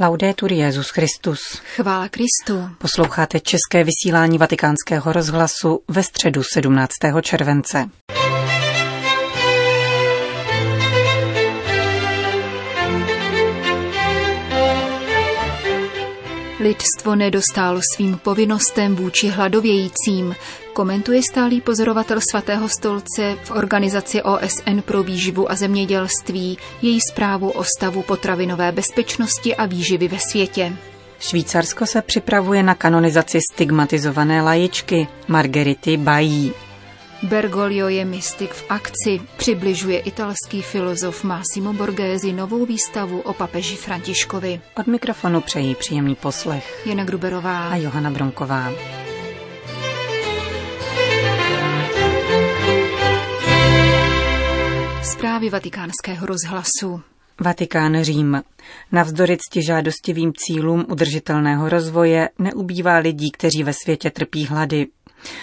Laudetur Jezus Christus. Chvála Kristu. Posloucháte české vysílání Vatikánského rozhlasu ve středu 17. července. Lidstvo nedostálo svým povinnostem vůči hladovějícím, komentuje stálý pozorovatel svatého stolce v organizaci OSN pro výživu a zemědělství její zprávu o stavu potravinové bezpečnosti a výživy ve světě. Švýcarsko se připravuje na kanonizaci stigmatizované lajičky Margerity Bají. Bergoglio je mystik v akci, přibližuje italský filozof Massimo Borghesi novou výstavu o papeži Františkovi. Od mikrofonu přejí příjemný poslech Jana Gruberová a Johana Bronková. Zprávy vatikánského rozhlasu. Vatikán Řím. Navzdory ctižádostivým cílům udržitelného rozvoje neubývá lidí, kteří ve světě trpí hlady.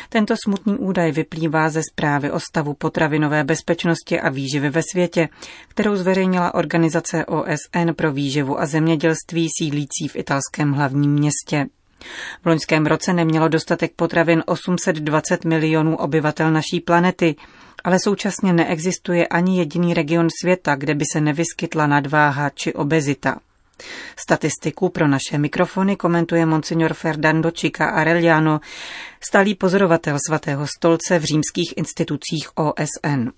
Tento smutný údaj vyplývá ze zprávy o stavu potravinové bezpečnosti a výživy ve světě, kterou zveřejnila Organizace OSN pro výživu a zemědělství sídlící v italském hlavním městě. V loňském roce nemělo dostatek potravin 820 milionů obyvatel naší planety, ale současně neexistuje ani jediný region světa, kde by se nevyskytla nadváha či obezita. Statistiku pro naše mikrofony komentuje monsignor Ferdando Chica Arellano, stálý pozorovatel svatého stolce v římských institucích OSN.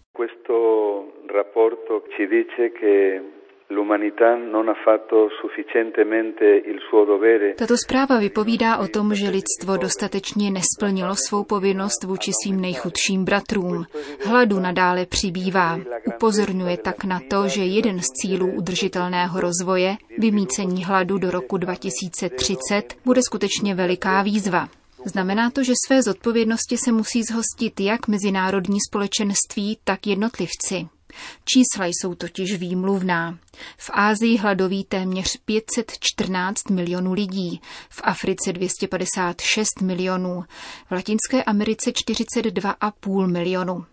Tato zpráva vypovídá o tom, že lidstvo dostatečně nesplnilo svou povinnost vůči svým nejchudším bratrům. Hladu nadále přibývá. Upozorňuje tak na to, že jeden z cílů udržitelného rozvoje, vymícení hladu do roku 2030, bude skutečně veliká výzva. Znamená to, že své zodpovědnosti se musí zhostit jak mezinárodní společenství, tak jednotlivci. Čísla jsou totiž výmluvná. V Ázii hladoví téměř 514 milionů lidí, v Africe 256 milionů, v Latinské Americe 42,5 milionu.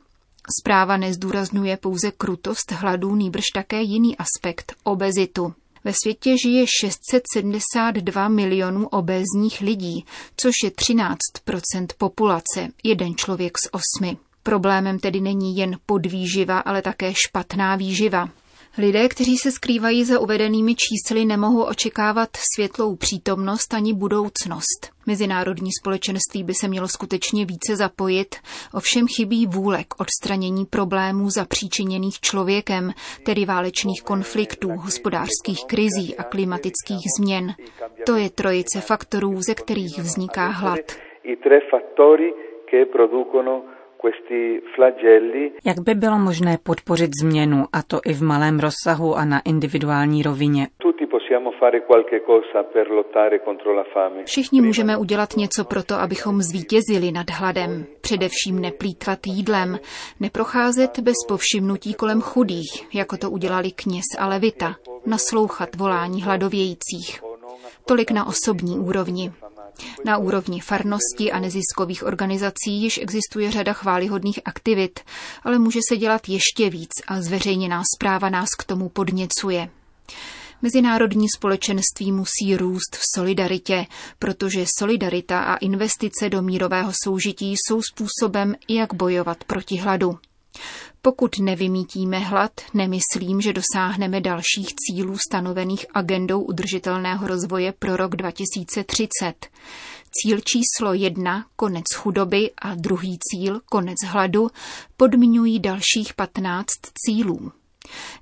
Zpráva nezdůrazňuje pouze krutost hladu, nýbrž také jiný aspekt – obezitu. Ve světě žije 672 milionů obézních lidí, což je 13% populace, jeden člověk z osmi. Problémem tedy není jen podvýživa, ale také špatná výživa. Lidé, kteří se skrývají za uvedenými čísly, nemohou očekávat světlou přítomnost ani budoucnost. Mezinárodní společenství by se mělo skutečně více zapojit, ovšem chybí vůle k odstranění problémů zapříčiněných člověkem, tedy válečných konfliktů, hospodářských krizí a klimatických změn. To je trojice faktorů, ze kterých vzniká hlad. Jak by bylo možné podpořit změnu, a to i v malém rozsahu a na individuální rovině? Všichni můžeme udělat něco pro to, abychom zvítězili nad hladem. Především neplýtvat jídlem, neprocházet bez povšimnutí kolem chudých, jako to udělali kněz a levita, naslouchat volání hladovějících. Tolik na osobní úrovni. Na úrovni farnosti a neziskových organizací již existuje řada chválihodných aktivit, ale může se dělat ještě víc a zveřejněná zpráva nás k tomu podněcuje. Mezinárodní společenství musí růst v solidaritě, protože solidarita a investice do mírového soužití jsou způsobem, jak bojovat proti hladu. Pokud nevymítíme hlad, nemyslím, že dosáhneme dalších cílů stanovených agendou udržitelného rozvoje pro rok 2030. Cíl číslo jedna, konec chudoby, a druhý cíl, konec hladu, podmiňují dalších 15 cílů.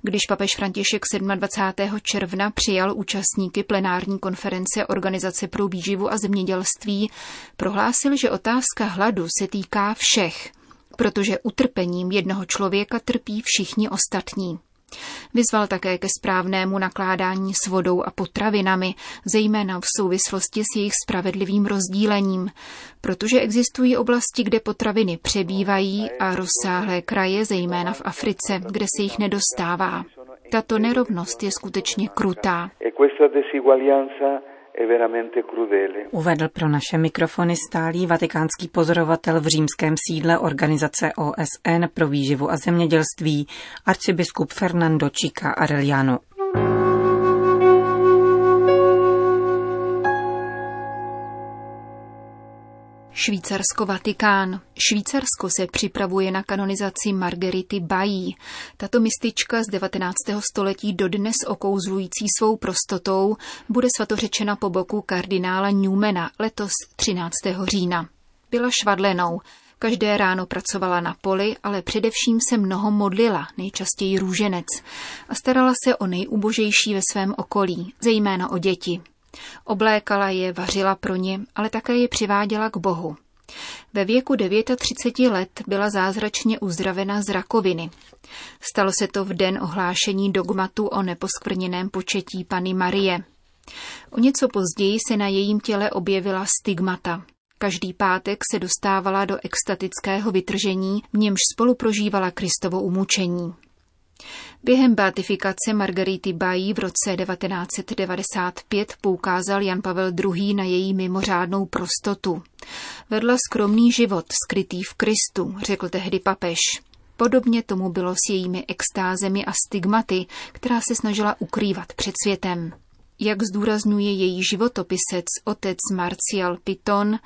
Když papež František 27. června přijal účastníky plenární konference Organizace pro výživu a zemědělství, prohlásil, že otázka hladu se týká všech – protože utrpením jednoho člověka trpí všichni ostatní. Vyzval také ke správnému nakládání s vodou a potravinami, zejména v souvislosti s jejich spravedlivým rozdílením, protože existují oblasti, kde potraviny přebývají a rozsáhlé kraje, zejména v Africe, kde se jich nedostává. Tato nerovnost je skutečně krutá. Uvedl pro naše mikrofony stálý vatikánský pozorovatel v římském sídle organizace OSN pro výživu a zemědělství arcibiskup Fernando Chica Arellano. Švýcarsko-Vatikán. Švýcarsko se připravuje na kanonizaci Margerity Bají. Tato mistička z 19. století dodnes okouzlující svou prostotou bude svatořečena po boku kardinála Newmana letos 13. října. Byla švadlenou, Každé ráno pracovala na poli, ale především se mnoho modlila, nejčastěji růženec, a starala se o nejubožejší ve svém okolí, zejména o děti. Oblékala je, vařila pro ně, ale také je přiváděla k Bohu. Ve věku 39 let byla zázračně uzdravena z rakoviny. Stalo se to v den ohlášení dogmatu o neposkvrněném početí Pany Marie. O něco později se na jejím těle objevila stigmata. Každý pátek se dostávala do extatického vytržení, v němž spolu prožívala Kristovo umučení. Během beatifikace Margarity Bají v roce 1995 poukázal Jan Pavel II. na její mimořádnou prostotu. Vedla skromný život, skrytý v Kristu, řekl tehdy papež. Podobně tomu bylo s jejími extázemi a stigmaty, která se snažila ukrývat před světem. Jak zdůrazňuje její životopisec otec Marcial Piton,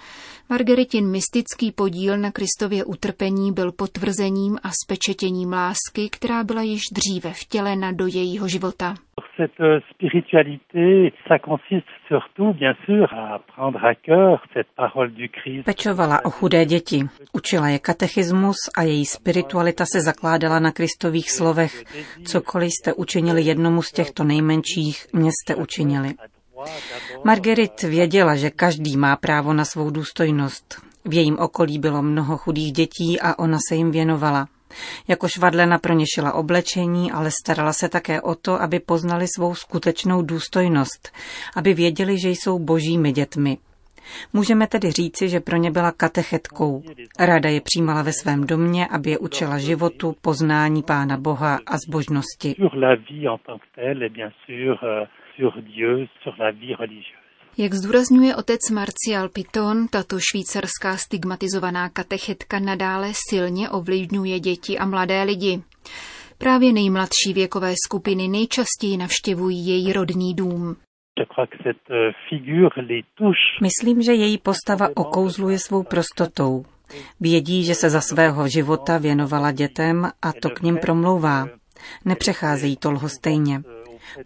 Margaritin mystický podíl na Kristově utrpení byl potvrzením a spečetěním lásky, která byla již dříve vtělena do jejího života cette euh, spiritualité, ça consiste surtout, bien sûr, à prendre à cœur cette parole du Christ. Pečovala o chudé děti, učila je katechismus a její spiritualita se zakládala na Kristových slovech. Cokoliv jste učinili jednomu z těchto nejmenších, mě jste učinili. Marguerite věděla, že každý má právo na svou důstojnost. V jejím okolí bylo mnoho chudých dětí a ona se jim věnovala. Jako švadlena pro ně šila oblečení, ale starala se také o to, aby poznali svou skutečnou důstojnost, aby věděli, že jsou božími dětmi. Můžeme tedy říci, že pro ně byla katechetkou. Ráda je přijímala ve svém domě, aby je učila životu, poznání Pána Boha a zbožnosti. Sur la vie en tant que telle, bien sûr, euh, sur Dieu, sur la vie. Jak zdůrazňuje otec Marcial Piton, tato švýcarská stigmatizovaná katechetka nadále silně ovlivňuje děti a mladé lidi. Právě nejmladší věkové skupiny nejčastěji navštěvují její rodný dům. Myslím, že její postava okouzluje svou prostotou. Vědí, že se za svého života věnovala dětem a to k ním promlouvá. Nepřecházejí to lhostejně.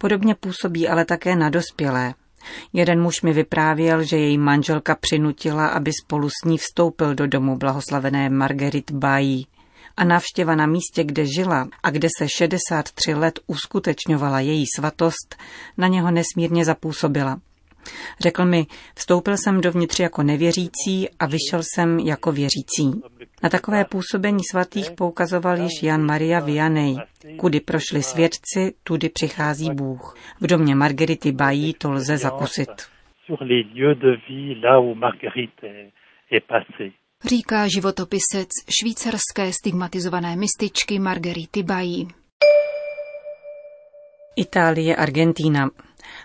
Podobně působí ale také na dospělé. Jeden muž mi vyprávěl, že její manželka přinutila, aby spolu s ní vstoupil do domu blahoslavené Marguerite Bají. A návštěva na místě, kde žila a kde se 63 let uskutečňovala její svatost, na něho nesmírně zapůsobila. Řekl mi, vstoupil jsem dovnitř jako nevěřící a vyšel jsem jako věřící. Na takové působení svatých poukazoval již Jan Maria Vianney. Kudy prošli svědci, tudy přichází Bůh. V domě Margerity Bají to lze zakusit. Říká životopisec švýcarské stigmatizované mističky Margerity Bají. Itálie, Argentína.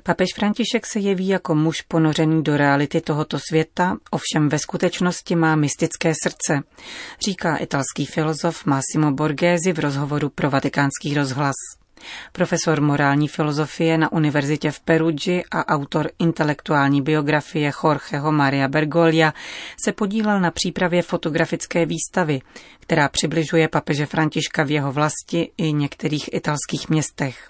Papež František se jeví jako muž ponořený do reality tohoto světa, ovšem ve skutečnosti má mystické srdce, říká italský filozof Massimo Borghese v rozhovoru pro vatikánský rozhlas. Profesor morální filozofie na univerzitě v Peruggi a autor intelektuální biografie Jorgeho Maria Bergolia se podílel na přípravě fotografické výstavy, která přibližuje papeže Františka v jeho vlasti i některých italských městech.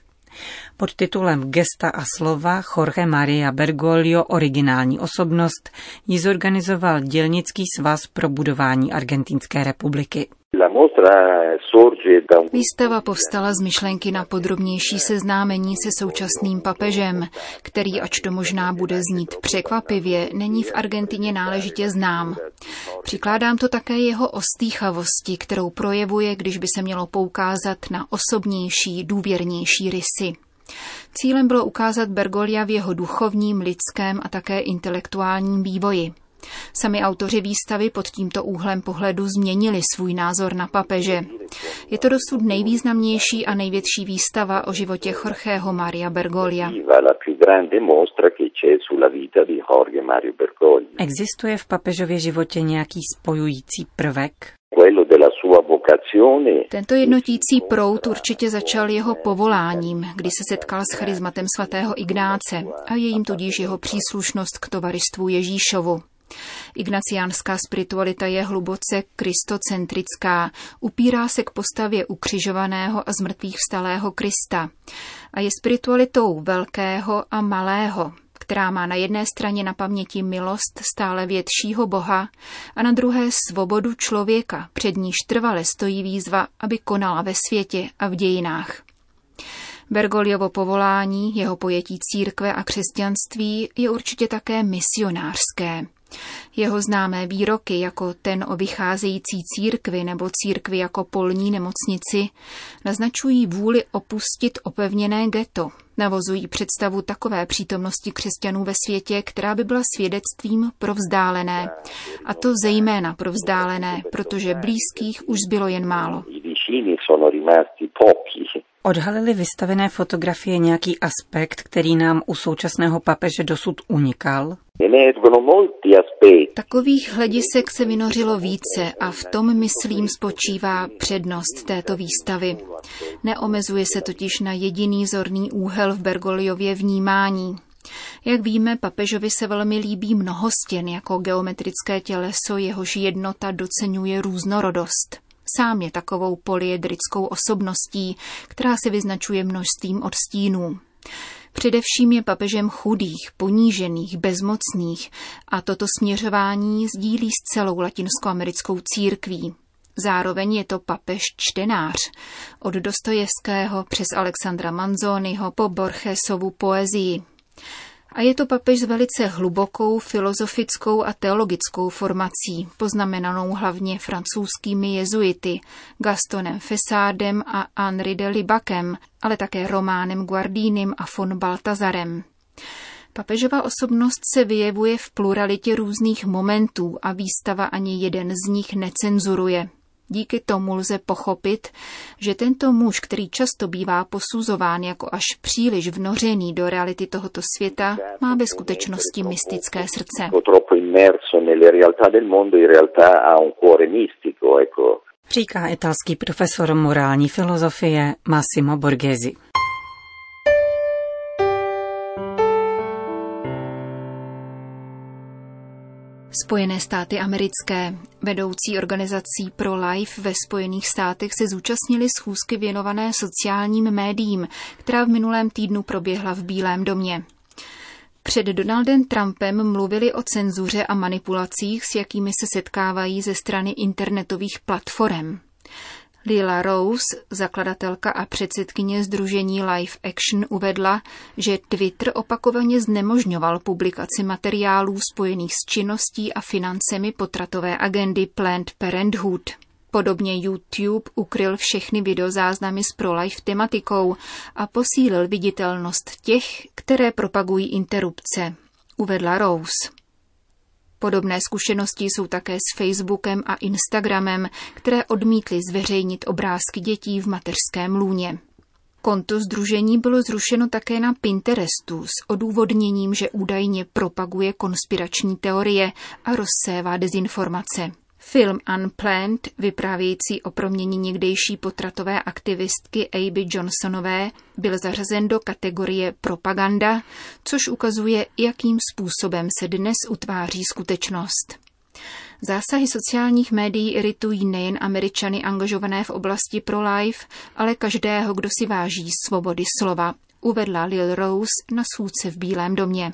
Pod titulem Gesta a slova Jorge Maria Bergoglio Originální osobnost ji zorganizoval Dělnický svaz pro budování Argentinské republiky. Výstava povstala z myšlenky na podrobnější seznámení se současným papežem, který, ač to možná bude znít překvapivě, není v Argentině náležitě znám. Přikládám to také jeho ostýchavosti, kterou projevuje, když by se mělo poukázat na osobnější, důvěrnější rysy. Cílem bylo ukázat Bergolia v jeho duchovním, lidském a také intelektuálním vývoji. Sami autoři výstavy pod tímto úhlem pohledu změnili svůj názor na papeže. Je to dosud nejvýznamnější a největší výstava o životě Jorgeho Maria Bergolia. Existuje v papežově životě nějaký spojující prvek? Tento jednotící prout určitě začal jeho povoláním, kdy se setkal s charizmatem svatého Ignáce a jejím tudíž jeho příslušnost k tovaristvu Ježíšovu. Ignaciánská spiritualita je hluboce kristocentrická, upírá se k postavě ukřižovaného a zmrtvých vstalého Krista a je spiritualitou velkého a malého, která má na jedné straně na paměti milost stále většího Boha a na druhé svobodu člověka, před níž trvale stojí výzva, aby konala ve světě a v dějinách. Bergoliovo povolání, jeho pojetí církve a křesťanství je určitě také misionářské. Jeho známé výroky jako ten o vycházející církvi nebo církvi jako polní nemocnici naznačují vůli opustit opevněné ghetto, navozují představu takové přítomnosti křesťanů ve světě, která by byla svědectvím pro vzdálené. A to zejména pro vzdálené, protože blízkých už zbylo jen málo. Odhalily vystavené fotografie nějaký aspekt, který nám u současného papeže dosud unikal? Takových hledisek se vynořilo více a v tom, myslím, spočívá přednost této výstavy. Neomezuje se totiž na jediný zorný úhel v Bergoliově vnímání. Jak víme, papežovi se velmi líbí mnoho stěn jako geometrické těleso, jehož jednota docenuje různorodost. Sám je takovou polyedrickou osobností, která se vyznačuje množstvím odstínů. Především je papežem chudých, ponížených, bezmocných a toto směřování sdílí s celou latinskoamerickou církví. Zároveň je to papež čtenář. Od Dostojevského přes Alexandra Manzoniho po Borgesovu poezii. A je to papež s velice hlubokou filozofickou a teologickou formací, poznamenanou hlavně francouzskými jezuity, Gastonem Fesádem a Henri de Libakem, ale také Románem Guardínem a von Baltazarem. Papežova osobnost se vyjevuje v pluralitě různých momentů a výstava ani jeden z nich necenzuruje. Díky tomu lze pochopit, že tento muž, který často bývá posuzován jako až příliš vnořený do reality tohoto světa, má ve skutečnosti mystické srdce. Říká italský profesor morální filozofie Massimo Borghesi. Spojené státy americké. Vedoucí organizací Pro Life ve Spojených státech se zúčastnili schůzky věnované sociálním médiím, která v minulém týdnu proběhla v Bílém domě. Před Donaldem Trumpem mluvili o cenzuře a manipulacích, s jakými se setkávají ze strany internetových platform. Lila Rose, zakladatelka a předsedkyně Združení Life Action, uvedla, že Twitter opakovaně znemožňoval publikaci materiálů spojených s činností a financemi potratové agendy Planned Parenthood. Podobně YouTube ukryl všechny videozáznamy s pro-life tematikou a posílil viditelnost těch, které propagují interrupce, uvedla Rose. Podobné zkušenosti jsou také s Facebookem a Instagramem, které odmítly zveřejnit obrázky dětí v mateřském lůně. Konto združení bylo zrušeno také na Pinterestu s odůvodněním, že údajně propaguje konspirační teorie a rozsévá dezinformace. Film Unplanned, vyprávějící o proměně někdejší potratové aktivistky Aby Johnsonové, byl zařazen do kategorie propaganda, což ukazuje, jakým způsobem se dnes utváří skutečnost. Zásahy sociálních médií iritují nejen američany angažované v oblasti pro-life, ale každého, kdo si váží svobody slova, uvedla Lil Rose na schůdce v Bílém domě.